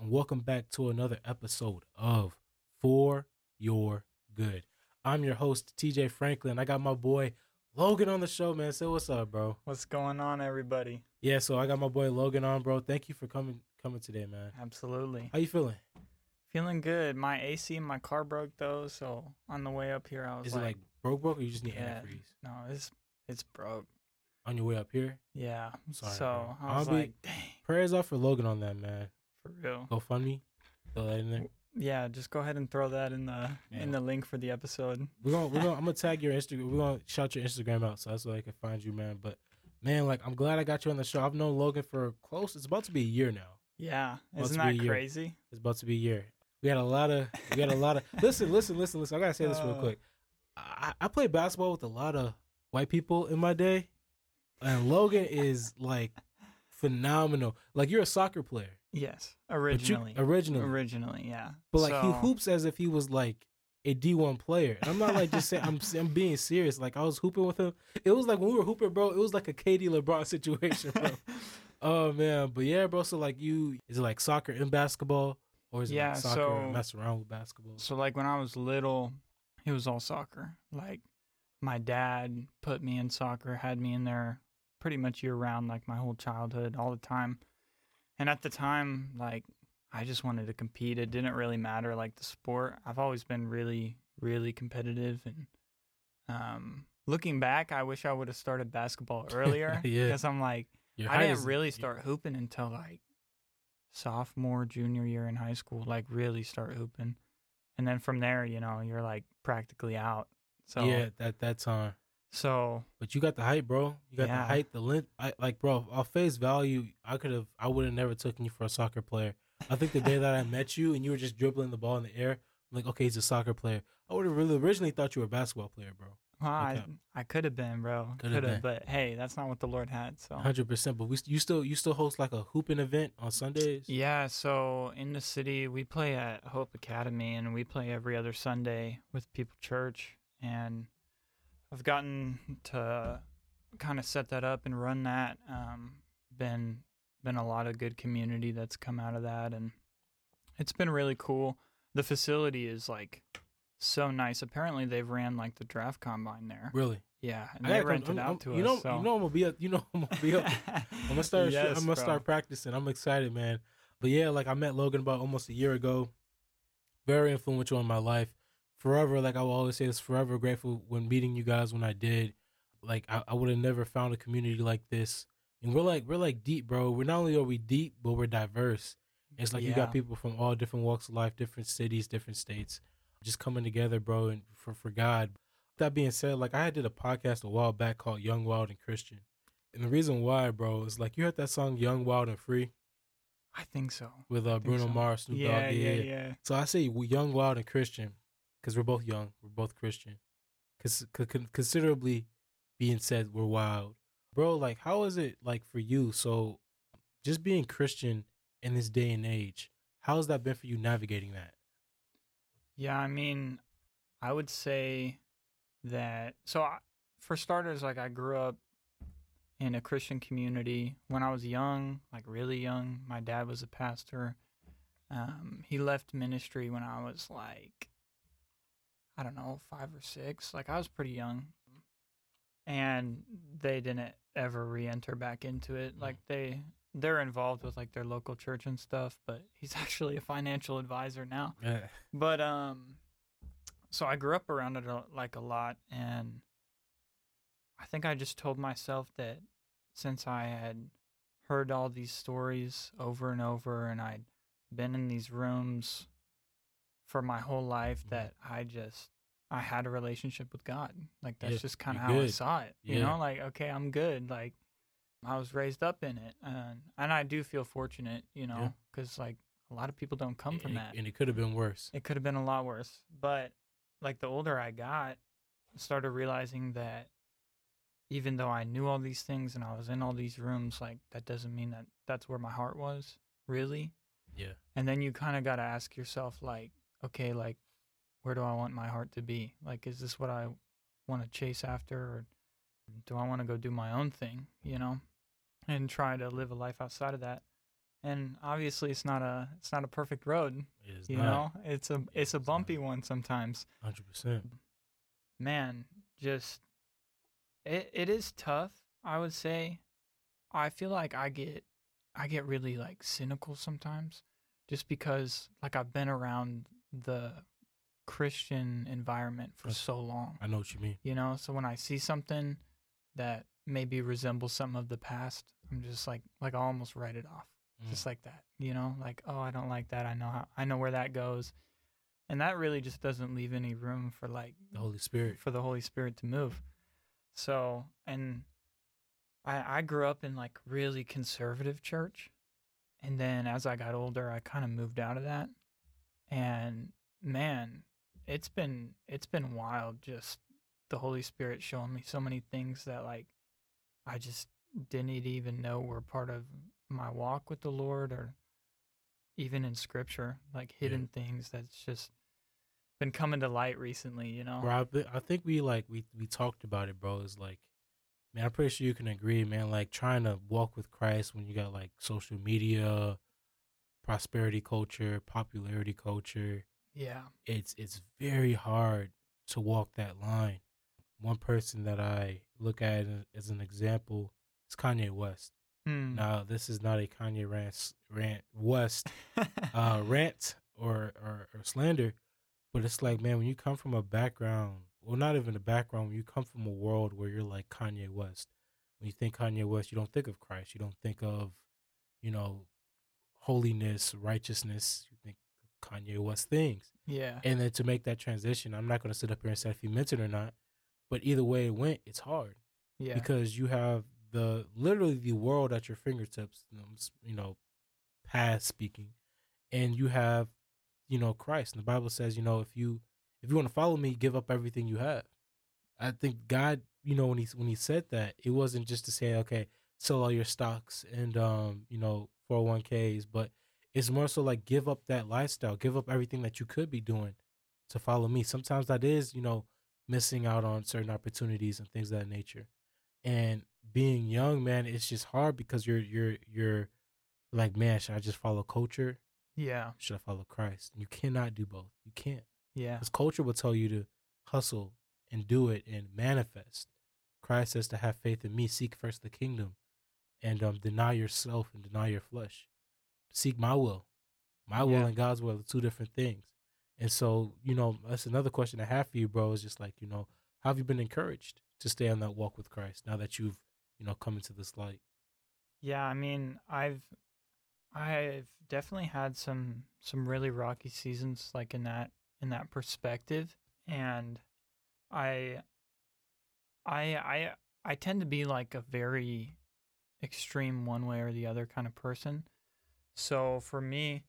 and welcome back to another episode of For Your Good. I'm your host, TJ Franklin. I got my boy Logan on the show, man. Say what's up, bro. What's going on, everybody? Yeah, so I got my boy Logan on, bro. Thank you for coming coming today, man. Absolutely. How you feeling? Feeling good. My AC in my car broke though, so on the way up here, I was Is like, it like broke broke or you just need Yeah. antifreeze? "No, it's it's broke." On your way up here? Yeah. Sorry, so bro. I was I'll be- "Dang, Prayers out for Logan on that, man. For real." Go fund. Throw that in there. Yeah, just go ahead and throw that in the Yeah. in the link for the episode. We're gonna, we're gonna, I'm gonna tag your Instagram. We're gonna shout your Instagram out, so that's where I can find you, man. But man, like, I'm glad I got you on the show. I've known Logan for close. It's about to be a year now. Yeah, isn't that crazy? It's about to be a year. We had a lot of, we had a lot of. listen, listen, listen, listen. I gotta say this real Uh. quick. I, I played basketball with a lot of white people in my day, and Logan is like phenomenal. Like you're a soccer player, Yes, but you originally. originally, Originally, yeah. but like he hoops as if he was like a D one player. And I'm not like just saying. I'm I'm being serious. Like I was hooping with him. It was like when we were hooping, bro. It was like a KD LeBron situation, bro. oh man, but yeah, bro. So like you, is it like soccer and basketball, or is it Yeah, like soccer so- and mess around with basketball? So like when I was little, it was all soccer. Like my dad put me in soccer, had me in there pretty much year round, like my whole childhood, all the time. And at the time, like I just wanted to compete. It didn't really matter like the sport. I've always been really, really competitive and um looking back, I wish I would have started basketball earlier. Yeah. Because I'm like I didn't really start hooping until like sophomore, junior year in high school, like really start hooping. And then from there, you know, you're like practically out. So yeah, at that time. So But you got the height, bro. You got the Yeah. height, the length. I like, bro. Off face value, I could have. I would have never taken you for a soccer player. I think the day that I met you and you were just dribbling the ball in the air, I'm like, okay, he's a soccer player. I would have really originally thought you were a basketball player, bro. well, I. I could have been, bro. Coulda have, but hey, that's not what the Lord had. So Hundred percent. But we, you still, you still host like a hooping event on Sundays. yeah, so in the city, we play at Hope Academy, and we play every other Sunday with People Church, and I've gotten to kind of set that up and run that. Um, been been a lot of good community that's come out of that, and it's been really cool. The facility is like so nice. Apparently, they've ran like the draft combine there. Really. Yeah, and I they rented I'm- out I'm- to you us. know, so. you know, I'm gonna be up. You know, I'm gonna be up. I'm gonna start. Yes, I'm gonna bro. start practicing. I'm excited, man. But yeah, like I met Logan about almost a year ago. Very influential in my life. Forever, like I will always say, this forever grateful when meeting you guys when I did. Like I, I would have never found a community like this. And we're like we're like deep, bro. We're not only are we deep, but we're diverse. It's like you got people from all different walks of life, different cities, different states, just coming together, bro, and for for God. That being said, like I did a podcast a while back called Young, Wild, and Christian. And the reason why, bro, is like you heard that song Young, Wild, and Free I think so. with uh, think Bruno so. Mars, Snoop Yeah, Dogg. yeah, yeah. So I say Young, Wild, and Christian because we're both young. We're both Christian. Cause, considerably being said, we're wild. Bro, like, how is it like for you? So just being Christian in this day and age, how has that been for you navigating that? Yeah, I mean, I would say that. So, I, for starters, like I grew up in a Christian community when I was young, like really young. My dad was a pastor. Um, he left ministry when I was like, I don't know, five or six. Like I was pretty young, and they didn't ever re-enter back into it. Like they they're involved with like their local church and stuff, but he's actually a financial advisor now. Yeah. But um, so I grew up around it a, like a lot, and I think I just told myself that since I had heard all these stories over and over, and I'd been in these rooms for my whole life, Mhm. that I just I had a relationship with God. Like that's Yeah, just kind of how I saw it. You know, like okay, I'm good. Like I was raised up in it, and and I do feel fortunate. You know, because like a lot of people don't come from that. And it could have been worse. It could have been a lot worse. But like the older I got, I started realizing that even though I knew all these things and I was in all these rooms, like that doesn't mean that that's where my heart was, really. Yeah. And then you kind of got to ask yourself, like, okay, like, where do I want my heart to be? Like, is this what I want to chase after, or do I want to go do my own thing, you know, and try to live a life outside of that? and obviously it's not a it's not a perfect road. You not know, it's a it's a not. bumpy one sometimes. hundred percent. man, just it it is tough, I would say. I feel like I get I get really like cynical sometimes just because like I've been around the Christian environment for That's- so long. I know what you mean. You know, so when I see something that maybe resembles something of the past, I'm just like like I almost write it off. Mm. Just like that. You know, like, oh, I don't like that. I know how I know where that goes. And that really just doesn't leave any room for like the Holy Spirit. for the Holy Spirit to move. So, and I I grew up in like really conservative church. And then as I got older, I kind of moved out of that. And man, it's been it's been wild just the Holy Spirit showing me so many things that like I just didn't even know were part of my walk with the Lord or even in scripture, like hidden things that's just been coming to light recently, you know? Bro, I, I think we like we we talked about it, bro. Is like, man, I'm pretty sure you can agree, man. Like trying to walk with Christ when you got like social media, prosperity culture, popularity culture. Yeah. It's it's very hard to walk that line. One person that I look at as an example is Kanye West. Hmm. Now, this is not a Kanye rant, rant West uh, rant or, or or slander, but it's like, man, when you come from a background, well, not even a background, when you come from a world where you're like Kanye West, when you think Kanye West, you don't think of Christ, you don't think of, you know, holiness, righteousness. You think Kanye West things, yeah. and then to make that transition, I'm not going to sit up here and say if he meant it or not, but either way it went, it's hard Yeah. because you have the literally the world at your fingertips you know, past speaking and you have you know christ and the bible says you know if you if you want to follow me give up everything you have i think god you know when he when he said that it wasn't just to say okay sell all your stocks and um you know 401ks but it's more so like give up that lifestyle give up everything that you could be doing to follow me. Sometimes that is you know missing out on certain opportunities and things of that nature. And being young man it's just hard because you're you're you're like man should i just follow culture? Yeah. should i follow christ? You cannot do both. You can't. Yeah. because culture will tell you to hustle and do it and manifest. Christ says to have faith in me seek first the kingdom and um deny yourself and deny your flesh. Seek my will. My will Yeah. and god's will are two different things. And so you know that's another question i have for you bro is just like you know how have you been encouraged to stay on that walk with christ now that you've you know come into this light? Yeah, I mean, I've I've definitely had some some really rocky seasons like in that in that perspective. And I I I I tend to be like a very extreme one way or the other kind of person. So for me,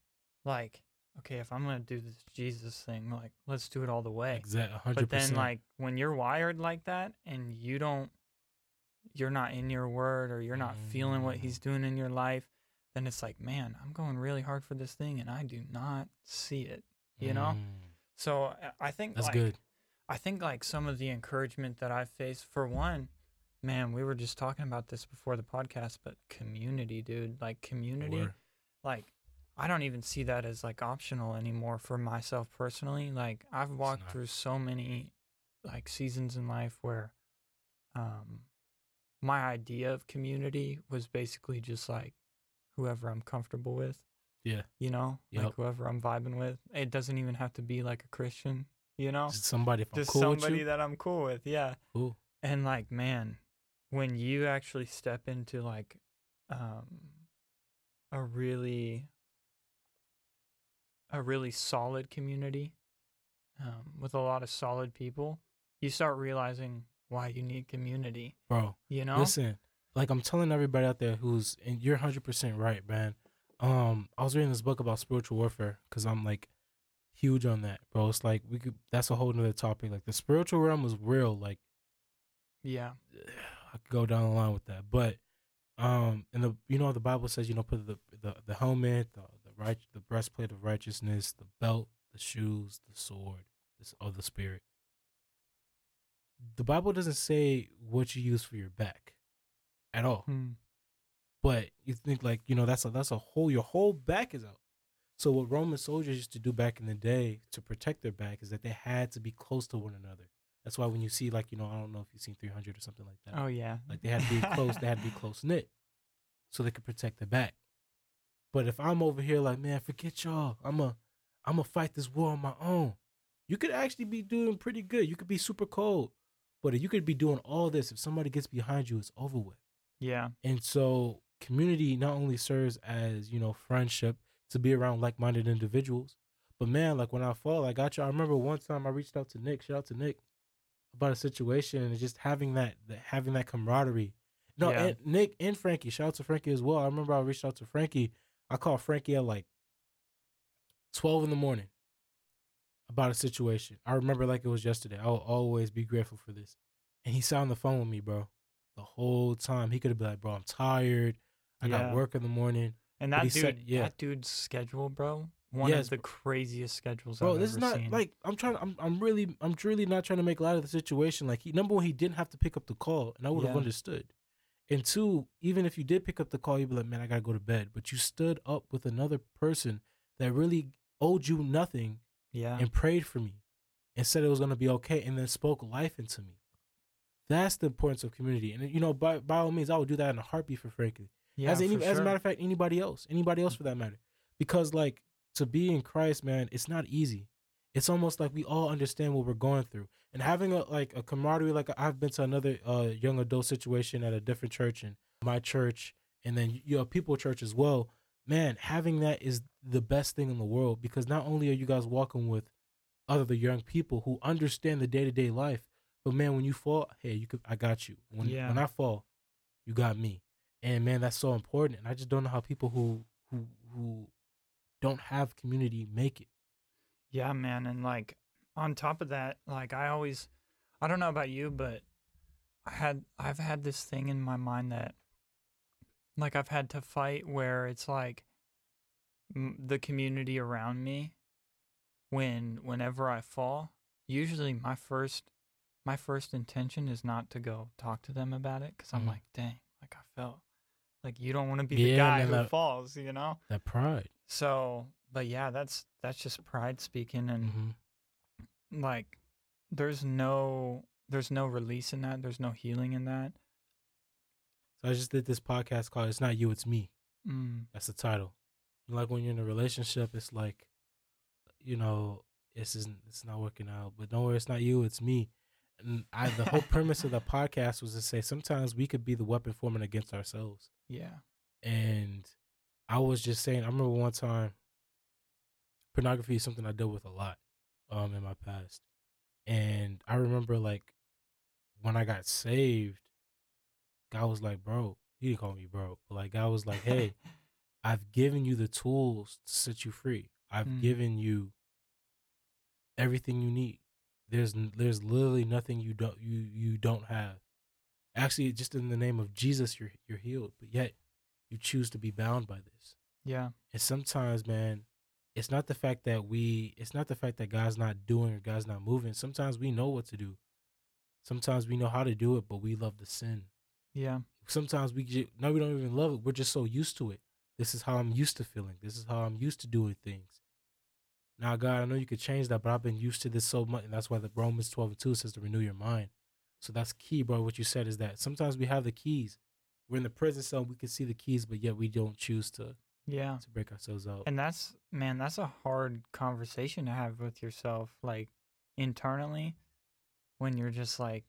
like okay, if I'm going to do this Jesus thing, like let's do it all the way. exactly 100% But then like when you're wired like that and you don't you're not in your word or you're not feeling what Mm. he's doing in your life, then it's like, man, I'm going really hard for this thing and I do not see it. You know? Mm, So uh, I think that's like, good I think like some of the encouragement that I've faced for one, man, we were just talking about this before the podcast, but community, dude, like community Word. like I don't even see that as like optional anymore for myself personally. Like I've walked not. through so many like seasons in life where um my idea of community was basically just like whoever I'm comfortable with. Yeah. You know? Like whoever I'm vibing with. It doesn't even have to be like a Christian, you know? Just somebody Just cool somebody that I'm cool with, yeah. cool And like, man, when you actually step into like um a really a really solid community um, with a lot of solid people, you start realizing why you need community. bro You know? Listen, like I'm telling everybody out there who's and you're 100 percent right, man. Um, I was reading this book about spiritual warfare because I'm like huge on that, bro. It's like we could. That's a whole nother topic. Like the spiritual realm is real. Like Yeah. I could go down the line with that, but um, and the you know the Bible says you know put the the the helmet, the the right, the breastplate of righteousness, the belt, the shoes, the sword, this of the spirit. The Bible doesn't say what you use for your back, at all. Hmm. but you think like you know that's a that's a whole your whole back is out. So what Roman soldiers used to do back in the day to protect their back is that they had to be close to one another. That's why when you see like you know I don't know if you've seen 300 or something like that. Oh yeah. Like they had to be close. they had to be close knit, so they could protect their back. But if I'm over here like man, forget y'all. I'm a I'm gonna fight this war on my own. You could actually be doing pretty good. You could be super cold, but you could be doing all this. If somebody gets behind you, it's over with. Yeah. And so community not only serves as, you know, friendship to be around like minded individuals, but man, like when I fall, I got you. I remember one time I reached out to Nick, shout out to Nick, about a situation and just having that, that having that camaraderie. No, Yeah. and Nick and Frankie, shout out to Frankie as well. I remember I reached out to Frankie. I called Frankie at like twelve in the morning about a situation. I remember like it was yesterday. I'll always be grateful for this. And he sat on the phone with me, bro, the whole time. He could have been like, bro, I'm tired. I Yeah. got work in the morning. And that dude, said- yeah. that dude's schedule, bro. One Yes, of the craziest schedules Bro, I've this is not seen. like I'm trying. I'm I'm really I'm truly not trying to make light of the situation. Like he number one, he didn't have to pick up the call, and I would have Yeah. understood. And two, even if you did pick up the call, you'd be like, man, I gotta go to bed. But you stood up with another person that really owed you nothing yeah. and prayed for me, and said it was gonna be okay, and then spoke life into me. That's the importance of community, and you know, by by all means, I would do that in a heartbeat for Frankie yeah, as any, as a matter of fact, anybody else, anybody else mm. for that matter, because like to be in Christ, man, it's not easy. It's almost like we all understand what we're going through, and having a like a camaraderie. Like I've been to another uh, young adult situation at a different church, and my church, and then you know people church as well. Man, having that is the best thing in the world because not only are you guys walking with other the young people who understand the day to day life, but man, when you fall, hey, you could, I got you. When Yeah. when I fall, you got me and man that's so important and i just don't know how people who who who don't have community make it Yeah, man, and like on top of that, like I always I don't know about you, but I had I've had this thing in my mind that like I've had to fight where it's like m- the community around me when whenever I fall, usually my first my first intention is not to go talk to them about it cuz I'm Mhm. like, dang, like I fell. Like you don't want to be the guy who that- falls, you know? that pride. So, but yeah, that's that's just pride speaking and hmm like there's no there's no release in that there's no healing in that. So i just did this podcast called it's not you it's me. Mm, that's the title. Like when you're in a relationship it's like you know this isn't it's not working out. But don't worry it's not you it's me i the whole premise of the podcast was to say sometimes we could be the weapon forming against ourselves yeah and I was just saying, I remember one time, pornography is something I dealt with a lot, um, in my past, and I remember like when I got saved, God was like, "Bro," he didn't call me bro, but like God was like, "Hey, I've given you the tools to set you free. I've Mm. given you everything you need. There's there's literally nothing you don't you you don't have. Actually, just in the name of Jesus, you're you're healed. But yet, you choose to be bound by this. yeah And sometimes, man, it's not the fact that we it's not the fact that God's not doing or God's not moving. Sometimes we know what to do. Sometimes we know how to do it, but we love the sin. yeah Sometimes we just, no, we don't even love it. We're just so used to it. This is how I'm used to feeling. This is how I'm used to doing things. Now, God, I know you could change that, but I've been used to this so much, and that's why the Romans twelve and two says to renew your mind. So that's key, bro. What you said is that sometimes we have the keys. We're in the prison cell, we can see the keys, but yet we don't choose to yeah to break ourselves out. and that's man that's a hard conversation to have with yourself like internally when you're just like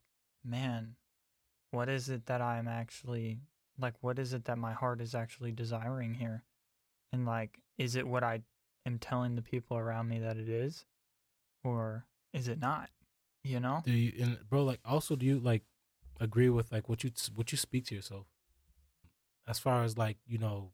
man what is it that i'm actually like what is it that my heart is actually desiring here and like is it what i am telling the people around me that it is or is it not? You know? Do you and bro like also do you like agree with like what you what you speak to yourself? As far as like you know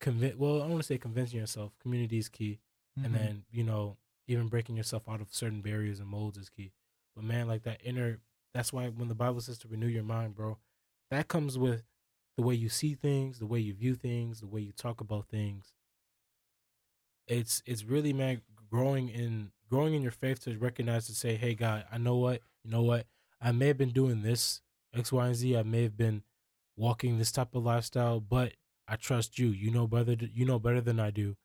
convince well i don't want to say convincing yourself community is key and Mhm. then you know even breaking yourself out of certain barriers and molds is key. But man like that inner that's why when the bible says to renew your mind bro that comes with the way you see things the way you view things the way you talk about things it's it's really man growing in growing in your faith to recognize to say hey god i know what you know what i may have been doing this x y and z i may have been walking this type of lifestyle, but I trust you. You know better. You know better than I do.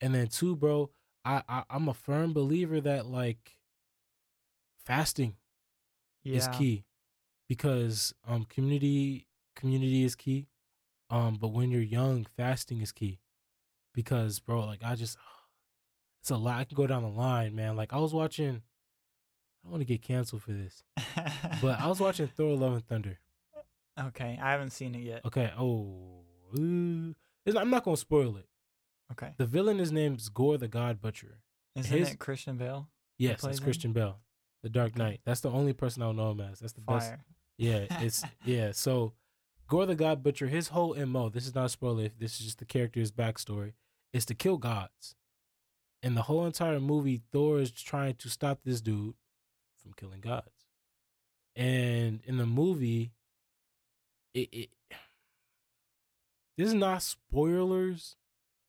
And then two, bro, I, I I'm a firm believer that like fasting yeah. is key because um community community is key. Um, but when you're young, fasting is key because bro, like I just it's a lot. I can go down the line, man. Like I was watching. I don't want to get canceled for this, but I was watching Thor: Love and Thunder. okay, I haven't seen it yet. Okay. Oh, ooh. I'm not gonna spoil it. Okay, The villain is named Gorr the God Butcher. isn't his- it Christian Bale? Yes, it's him? Christian Bale, the Dark. Knight. That's the only person I know him as. That's the best. Yeah, it's yeah. So Gorr the God Butcher, his whole mo. This is not a spoiler. This is just the character's backstory. Is to kill gods. And the whole entire movie, Thor is trying to stop this dude from killing gods. And in the movie, it, it this is not spoilers,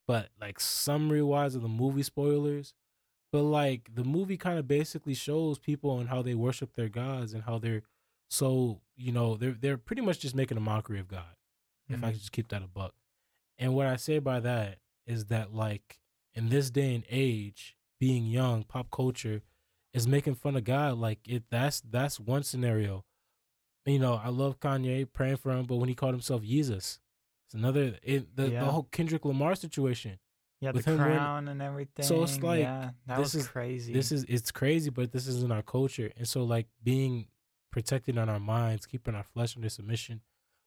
but like summary wise of the movie spoilers. But like the movie kind of basically shows people and how they worship their gods and how they're so you know they're they're pretty much just making a mockery of God. If I Mhm. could just keep that a buck. And what I say by that is that like in this day and age, being young, pop culture is making fun of God. Like it that's that's one scenario. You know, I love Kanye, praying for him, but when he called himself Jesus, it's another it, the, Yeah. the whole Kendrick Lamar situation. Yeah, the with him winning- crown and everything. So it's like, yeah, that this was is- crazy. This is it's crazy, but this isn't our culture. And so like being protected on our minds, keeping our flesh under submission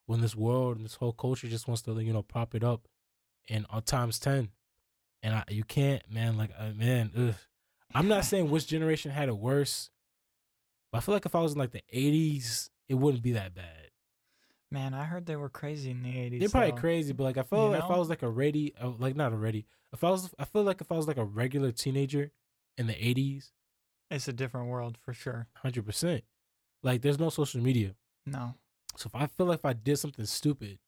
when this world and this whole culture just wants to, you know, prop it up and on times ten. And I you can't, man, like uh, man, ugh. I'm not saying which generation had it worse, but I feel like if I was in like the eighties, it wouldn't be that bad. Man, I heard they were crazy in the eighties. They're probably crazy, but like I feel like if I was like a ready, uh, like not a ready. If I was, I feel like if I was like a regular teenager in the eighties, It's a different world for sure. hundred percent. Like there's no social media, No. so if I feel like if I did something stupid,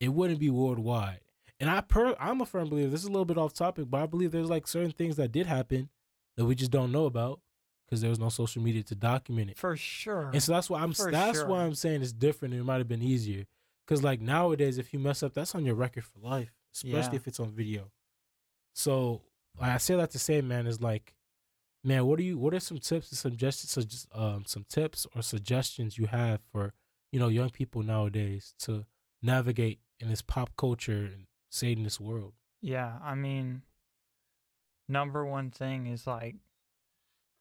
it wouldn't be worldwide. And I per, I'm a firm believer. This is a little bit off topic, but I believe there's like certain things that did happen that we just don't know about because there was no social media to document it. For sure. And so that's why I'm For that's sure. why I'm saying it's different. and It might have been easier because like nowadays, if you mess up, that's on your record for life, especially Yeah. if it's on video. So like, I say that to say, man, is like, man, what are you? What are some tips and suggestions? Um, some tips or suggestions you have for you know young people nowadays to navigate in this pop culture and Satanist world? Yeah, I mean, number one thing is like,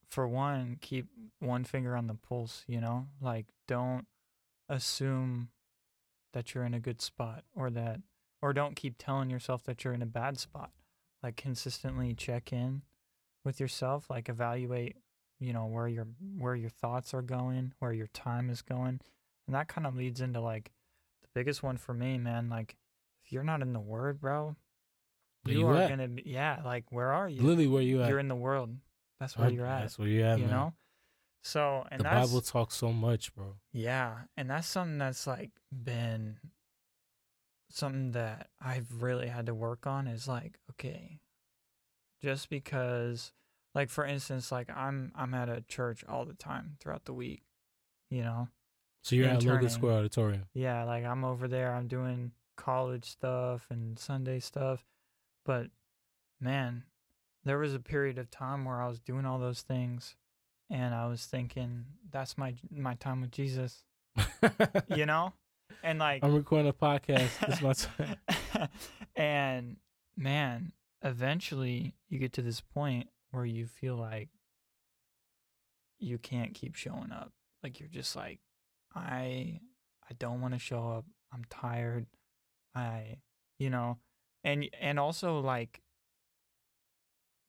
for one, keep one finger on the pulse, you know? Like, don't assume that you're in a good spot or that, or don't keep telling yourself that you're in a bad spot. Like, consistently check in with yourself, like, evaluate, you know, where your, where your thoughts are going, where your time is going. And that kind of leads into like the biggest one for me, man. Like, you're not in the word, bro, Where you you are at? gonna be yeah like where are you Literally, where you at? you're in the world that's where you're at That's where you're at, you man. know so and the Bible talks so much, bro. yeah and that's something that's like been something that i've really had to work on is like okay just because like for instance like i'm i'm at a church all the time throughout the week you know So you're at Logan Interning. Square Auditorium. yeah, like I'm over there, I'm doing college stuff and Sunday stuff. But man, there was a period of time where I was doing all those things and I was thinking that's my my time with Jesus, you know? And like I'm recording a podcast. This time. and man, eventually you get to this point where you feel like you can't keep showing up. Like you're just like I I don't want to show up. I'm tired. I you know, and and also like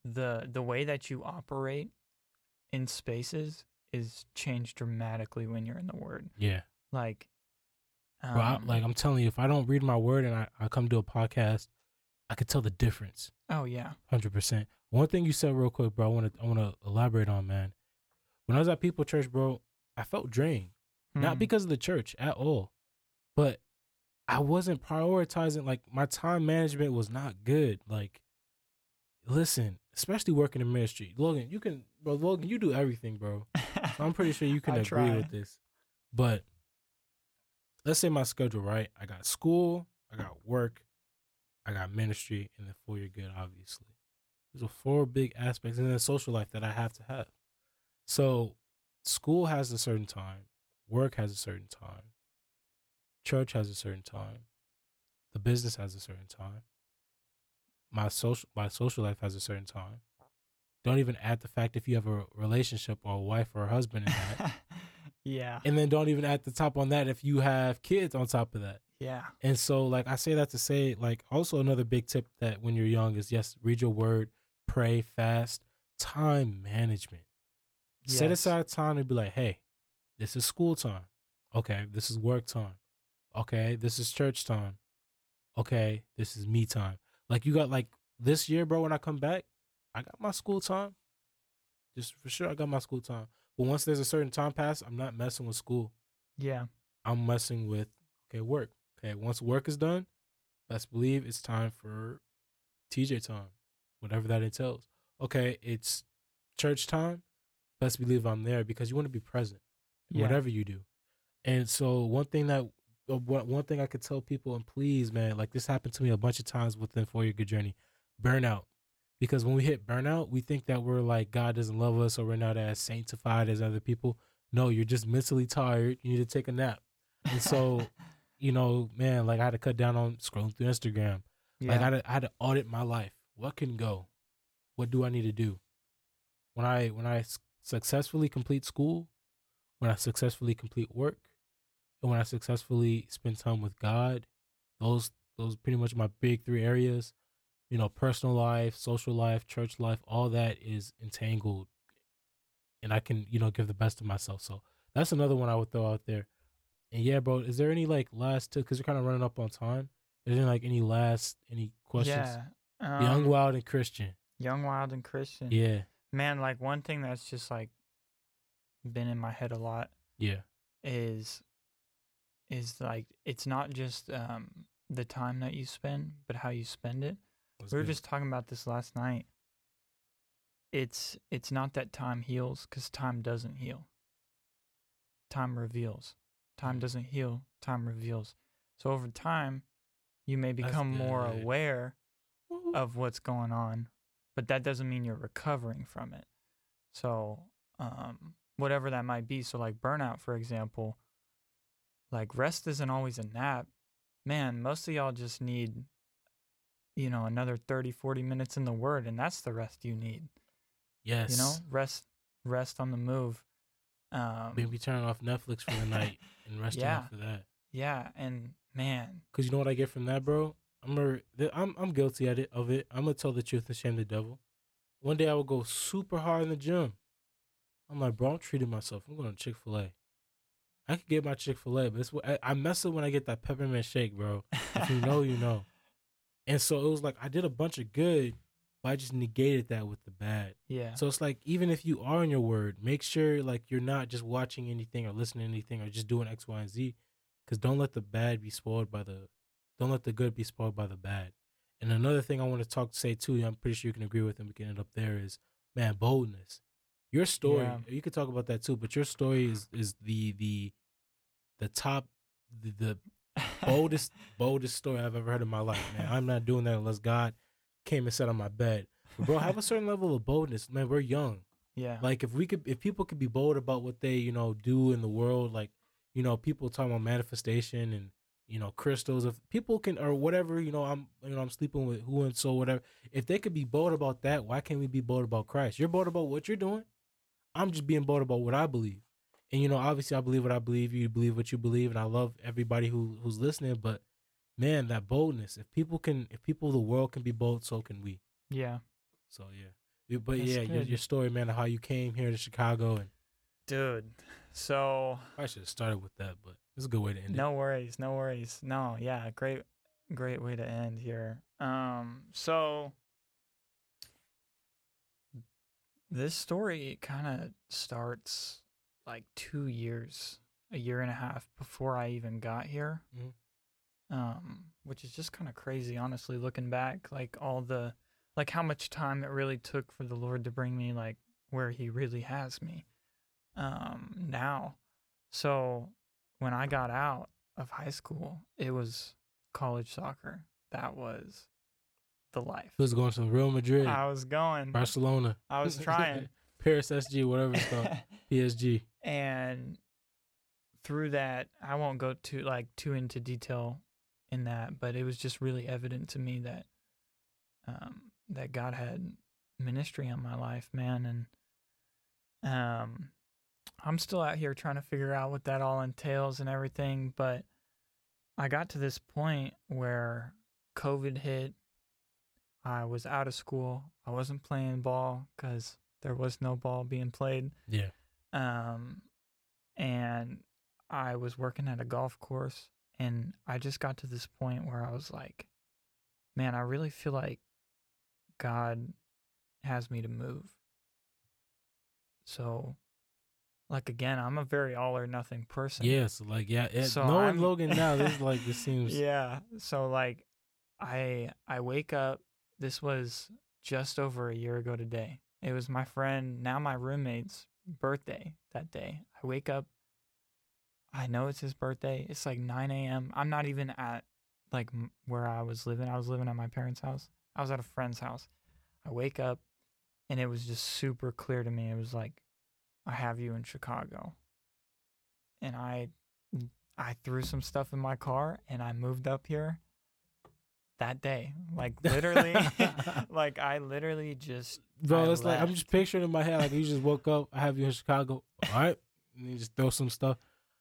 the the way that you operate in spaces is changed dramatically when you're in the word. Yeah. Like um, Bro, I, like I'm telling you, if I don't read my word and I, I come to a podcast, I could tell the difference. oh yeah. Hundred percent. One thing you said real quick, bro. I want to I want to elaborate on, man. When I was at People Church, bro, I felt drained. Not Mm. because of the church at all, but I wasn't prioritizing. Like my time management was not good. Like, listen, especially working in ministry, Logan. You can, bro. Logan, you do everything, bro. So I'm pretty sure you can agree try. with this. But let's say my schedule right. I got school, I got work, I got ministry, and then for your good, obviously. Those are four big aspects, and then social life that I have to have. So, school has a certain time, work has a certain time, church has a certain time, the business has a certain time, my social my social life has a certain time. Don't even add the fact if you have a relationship or a wife or a husband in that. yeah. and then don't even add the top on that if you have kids on top of that. Yeah. And so, like, I say that to say, like, also another big tip that when you're young is yes, read your word, pray, fast, time management. Set aside time to be like, hey, this is school time. Okay, this is work time. Okay, this is church time. Okay, this is me time. Like, you got, like, this year, bro, when I come back, I got my school time. Just for sure, I got my school time. But once there's a certain time pass, I'm not messing with school. Yeah. I'm messing with okay work. Okay, once work is done, best believe it's time for TJ time, whatever that entails. Okay, it's church time. Best believe I'm there because you want to be present, in Yeah. whatever you do. And so one thing that Uh, one one thing I could tell people, and please, man, like this happened to me a bunch of times within For Your Good Journey, burnout. Because when we hit burnout, we think that we're like God doesn't love us or we're not as sanctified as other people. No, you're just mentally tired. You need to take a nap. And so, you know, man, like I had to cut down on scrolling through Instagram. yeah. Like I had, to, I had to audit my life. What can go? What do I need to do? When I when I successfully complete school, when I successfully complete work, and when I successfully spend time with God, those those pretty much my big three areas. You know, personal life, social life, church life, all that is entangled, and I can you know give the best of myself. So that's another one I would throw out there. And yeah, bro, is there any like last? Because you're kind of running up on time. Is there like any last any questions? Yeah. Young, um, wild, and Christian. Young, wild, and Christian. Yeah, Man, like one thing that's just like been in my head a lot yeah, is is like it's not just um the time that you spend, but how you spend it. That's we were good. just talking about this last night. It's it's not that time heals because time doesn't heal. Time reveals. Time Mhm. doesn't heal. Time reveals. So over time, you may become more aware of what's going on, but that doesn't mean you're recovering from it. So, um, whatever that might be. So, like burnout, for example, like rest isn't always a nap. Man, most of y'all just need, you know, another 30, 40 minutes in the word, and that's the rest you need. yes. You know, rest, rest on the move. Um, maybe turn off Netflix for the night and rest Yeah. after that. yeah, and man, Cause you know what I get from that, bro. I'm a, I'm I'm guilty at it of it. I'm gonna tell the truth and shame the devil. One day I will go super hard in the gym. I'm like, bro, I'm treating myself. I'm going to Chick Fil A. I could get my Chick Fil A, but it's what I, I mess up when I get that peppermint shake, bro. If you know, you know. And so it was like I did a bunch of good, but I just negated that with the bad. yeah, So it's like even if you are in your word, make sure like you're not just watching anything or listening to anything or just doing X, Y, and Z. Because don't let the bad be spoiled by the, don't let the good be spoiled by the bad. And another thing I want to talk to say too, I'm pretty sure you can agree with, and we can end up there is, man, boldness. Your story, Yeah. you could talk about that too, but your story is is the the, the top, the, the boldest boldest story I've ever heard in my life, man. I'm not doing that unless God came and sat on my bed. But bro, have a certain level of boldness, man. We're young. yeah, Like if we could, if people could be bold about what they, you know, do in the world, like, you know, people talk about manifestation and you know crystals. If people can or whatever, you know, I'm, you know, I'm sleeping with who and so whatever. If they could be bold about that, why can't we be bold about Christ? You're bold about what you're doing. I'm just being bold about what I believe. And you know, obviously, I believe what I believe. You believe what you believe, and I love everybody who who's listening. But man, that boldness. If people can, if people of the world can be bold, so can we. yeah. So yeah. But That's yeah, your, your story, man, of how you came here to Chicago, and Dude, so I should have started with that, but it's a good way to end no worries no worries no yeah great great way to end here um so this story kind of starts like two years a year and a half before i even got here Mhm. um which is just kind of crazy honestly looking back like all the like how much time it really took for the lord to bring me like where he really has me um now so when i got out of high school, it was college soccer. That was the life. He was going to Real Madrid, I was going. Barcelona, I was trying. Paris SG, whatever it's called, PSG. and through that, I won't go too like too into detail in that, but it was just really evident to me that um, that God had ministry on my life, man, and um, I'm still out here trying to figure out what that all entails and everything, but I got to this point where COVID hit. I was out of school. I wasn't playing ball because there was no ball being played. Yeah. Um, and I was working at a golf course, and I just got to this point where I was like, man, I really feel like God has me to move. So, like again, I'm a very all or nothing person. Yeah. So like, yeah. It, So knowing I'm- Logan now, this is like this seems. Yeah. So like I I wake up this was just over a year ago today. It was my friend, now my roommate's birthday that day. I wake up I know it's his birthday. It's like 9 a.m. I'm not even at like where I was living. I was living at my parents' house. I was at a friend's house. I wake up and it was just super clear to me. It was like, I have you in Chicago. And I I threw some stuff in my car and I moved up here that day. Like literally like I literally just Bro, I it's like I'm just picturing in my head like you just woke up. I have you in Chicago. All right, and you just throw some stuff.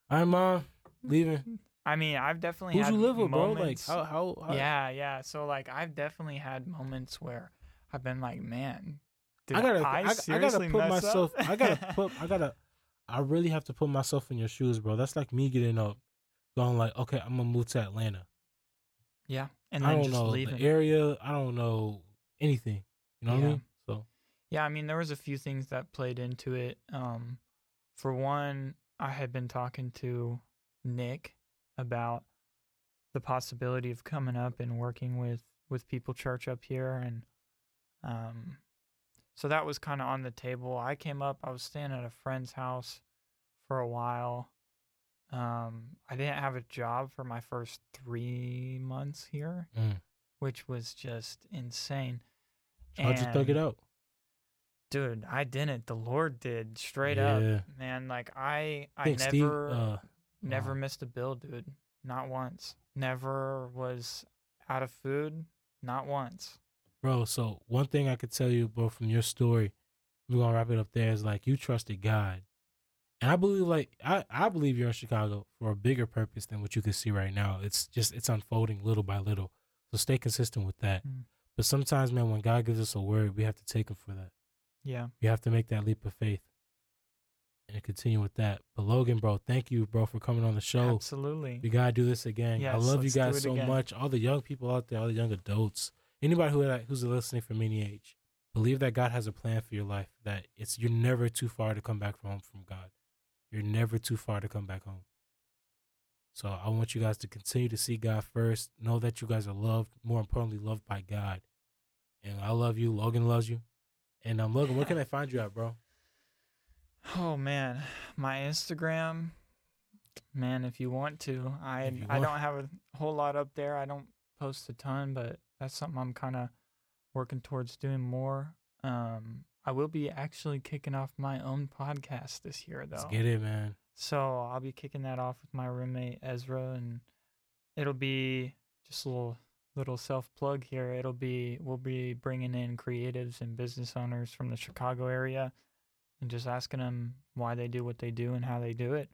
All right, mom, leaving. I mean, I've definitely Who'd had you live with, bro? Like how how, how Yeah, yeah. So like I've definitely had moments where I've been like, man, did I gotta I, I, I gotta put myself. I gotta put. I gotta. I really have to put myself in your shoes, bro. That's like me getting up, going like, okay, I'm gonna move to Atlanta. yeah, and I don't just know the area. I don't know anything. You know what I mean? So Yeah, I mean, there was a few things that played into it. Um, for one, I had been talking to Nick about the possibility of coming up and working with with People Church up here, and um, so that was kind of on the table. I came up. I was staying at a friend's house for a while. Um, I didn't have a job for my first three months here, mm. which was just insane. how'd you thug it out? dude i didn't the lord did straight Yeah. up man like i I i never Steve. Uh, never wow. missed a bill dude not once never was out of food not once Bro, so one thing I could tell you, bro, from your story, we're gonna wrap it up there, is like you trusted God. And I believe like I, I believe you're in Chicago for a bigger purpose than what you can see right now. It's just it's unfolding little by little. So stay consistent with that. Mm. But sometimes, man, when God gives us a word, we have to take him for that. yeah You have to make that leap of faith. And continue with that. But Logan, bro, thank you, bro, for coming on the show. absolutely We gotta do this again. I love you guys so again. much. All the young people out there, all the young adults, anybody who who's listening from any age, believe that God has a plan for your life. That it's you're never too far to come back from home from God. You're never too far to come back home. So I want you guys to continue to see God first. Know that you guys are loved. More importantly, loved by God. And I love you. Logan loves you. And um, Logan, where can I find you at, bro? oh man my instagram man if you want to i you i don't have a whole lot up there i don't post a ton but that's something i'm kind of working towards doing more um i will be actually kicking off my own podcast this year though Let's get it, man. So I'll be kicking that off with my roommate Ezra, and it'll be just a little little self plug here. It'll be we'll be bringing in creatives and business owners from the Chicago area, and just asking them why they do what they do and how they do it.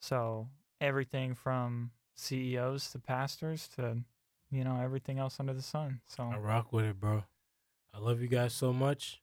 So everything from CEOs to pastors to you know everything else under the sun. So I rock with it, bro. I love you guys so much.